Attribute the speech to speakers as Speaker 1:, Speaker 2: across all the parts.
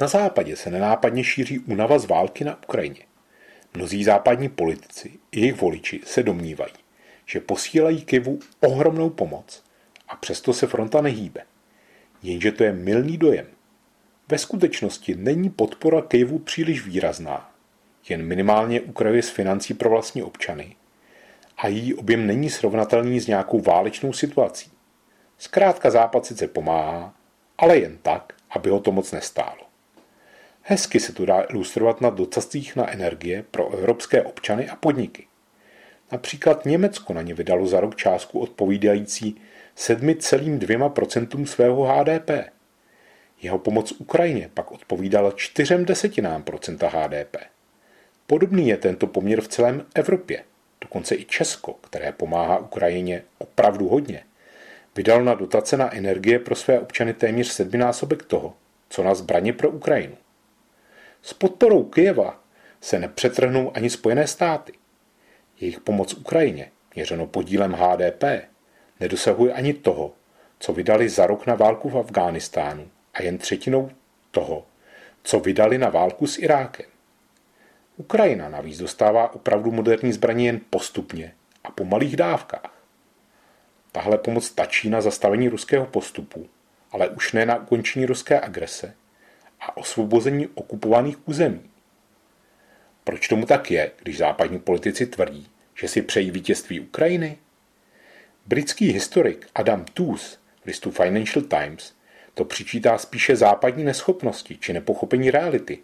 Speaker 1: Na západě se nenápadně šíří únava z války na Ukrajině. Mnozí západní politici i jejich voliči se domnívají, že posílají Kivu ohromnou pomoc a přesto se fronta nehýbe. Jenže to je milný dojem. Ve skutečnosti není podpora Kivu příliš výrazná, jen minimálně ukrajuje z financí pro vlastní občany a její objem není srovnatelný s nějakou válečnou situací. Zkrátka západ sice pomáhá, ale jen tak, aby ho to moc nestálo. Hezky se tu dá ilustrovat na dotacích na energie pro evropské občany a podniky. Například Německo na ně vydalo za rok částku odpovídající 7,2% svého HDP. Jeho pomoc Ukrajině pak odpovídala 4 desetinám procenta HDP. Podobný je tento poměr v celém Evropě. Dokonce i Česko, které pomáhá Ukrajině opravdu hodně, vydal na dotace na energie pro své občany téměř sedminásobek toho, co na zbraně pro Ukrajinu. S podporou Kyjeva se nepřetrhnou ani Spojené státy. Jejich pomoc Ukrajině, měřeno podílem HDP, nedosahuje ani toho, co vydali za rok na válku v Afghánistánu a jen třetinou toho, co vydali na válku s Irákem. Ukrajina navíc dostává opravdu moderní zbraně jen postupně a po malých dávkách. Tahle pomoc stačí na zastavení ruského postupu, ale už ne na ukončení ruské agrese osvobození okupovaných území. Proč tomu tak je, když západní politici tvrdí, že si přejí vítězství Ukrajiny? Britský historik Adam Tooze v listu Financial Times to přičítá spíše západní neschopnosti či nepochopení reality,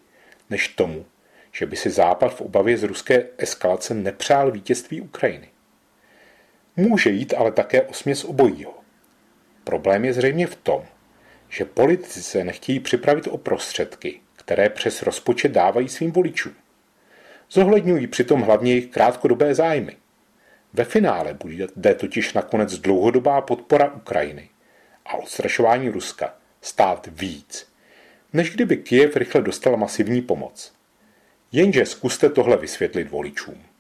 Speaker 1: než tomu, že by si Západ v obavě z ruské eskalace nepřál vítězství Ukrajiny. Může jít ale také o směs obojího. Problém je zřejmě v tom, že politici se nechtějí připravit o prostředky, které přes rozpočet dávají svým voličům. Zohledňují přitom hlavně jejich krátkodobé zájmy. Ve finále bude totiž nakonec dlouhodobá podpora Ukrajiny a odstrašování Ruska stát víc, než kdyby Kiev rychle dostal masivní pomoc. Jenže zkuste tohle vysvětlit voličům.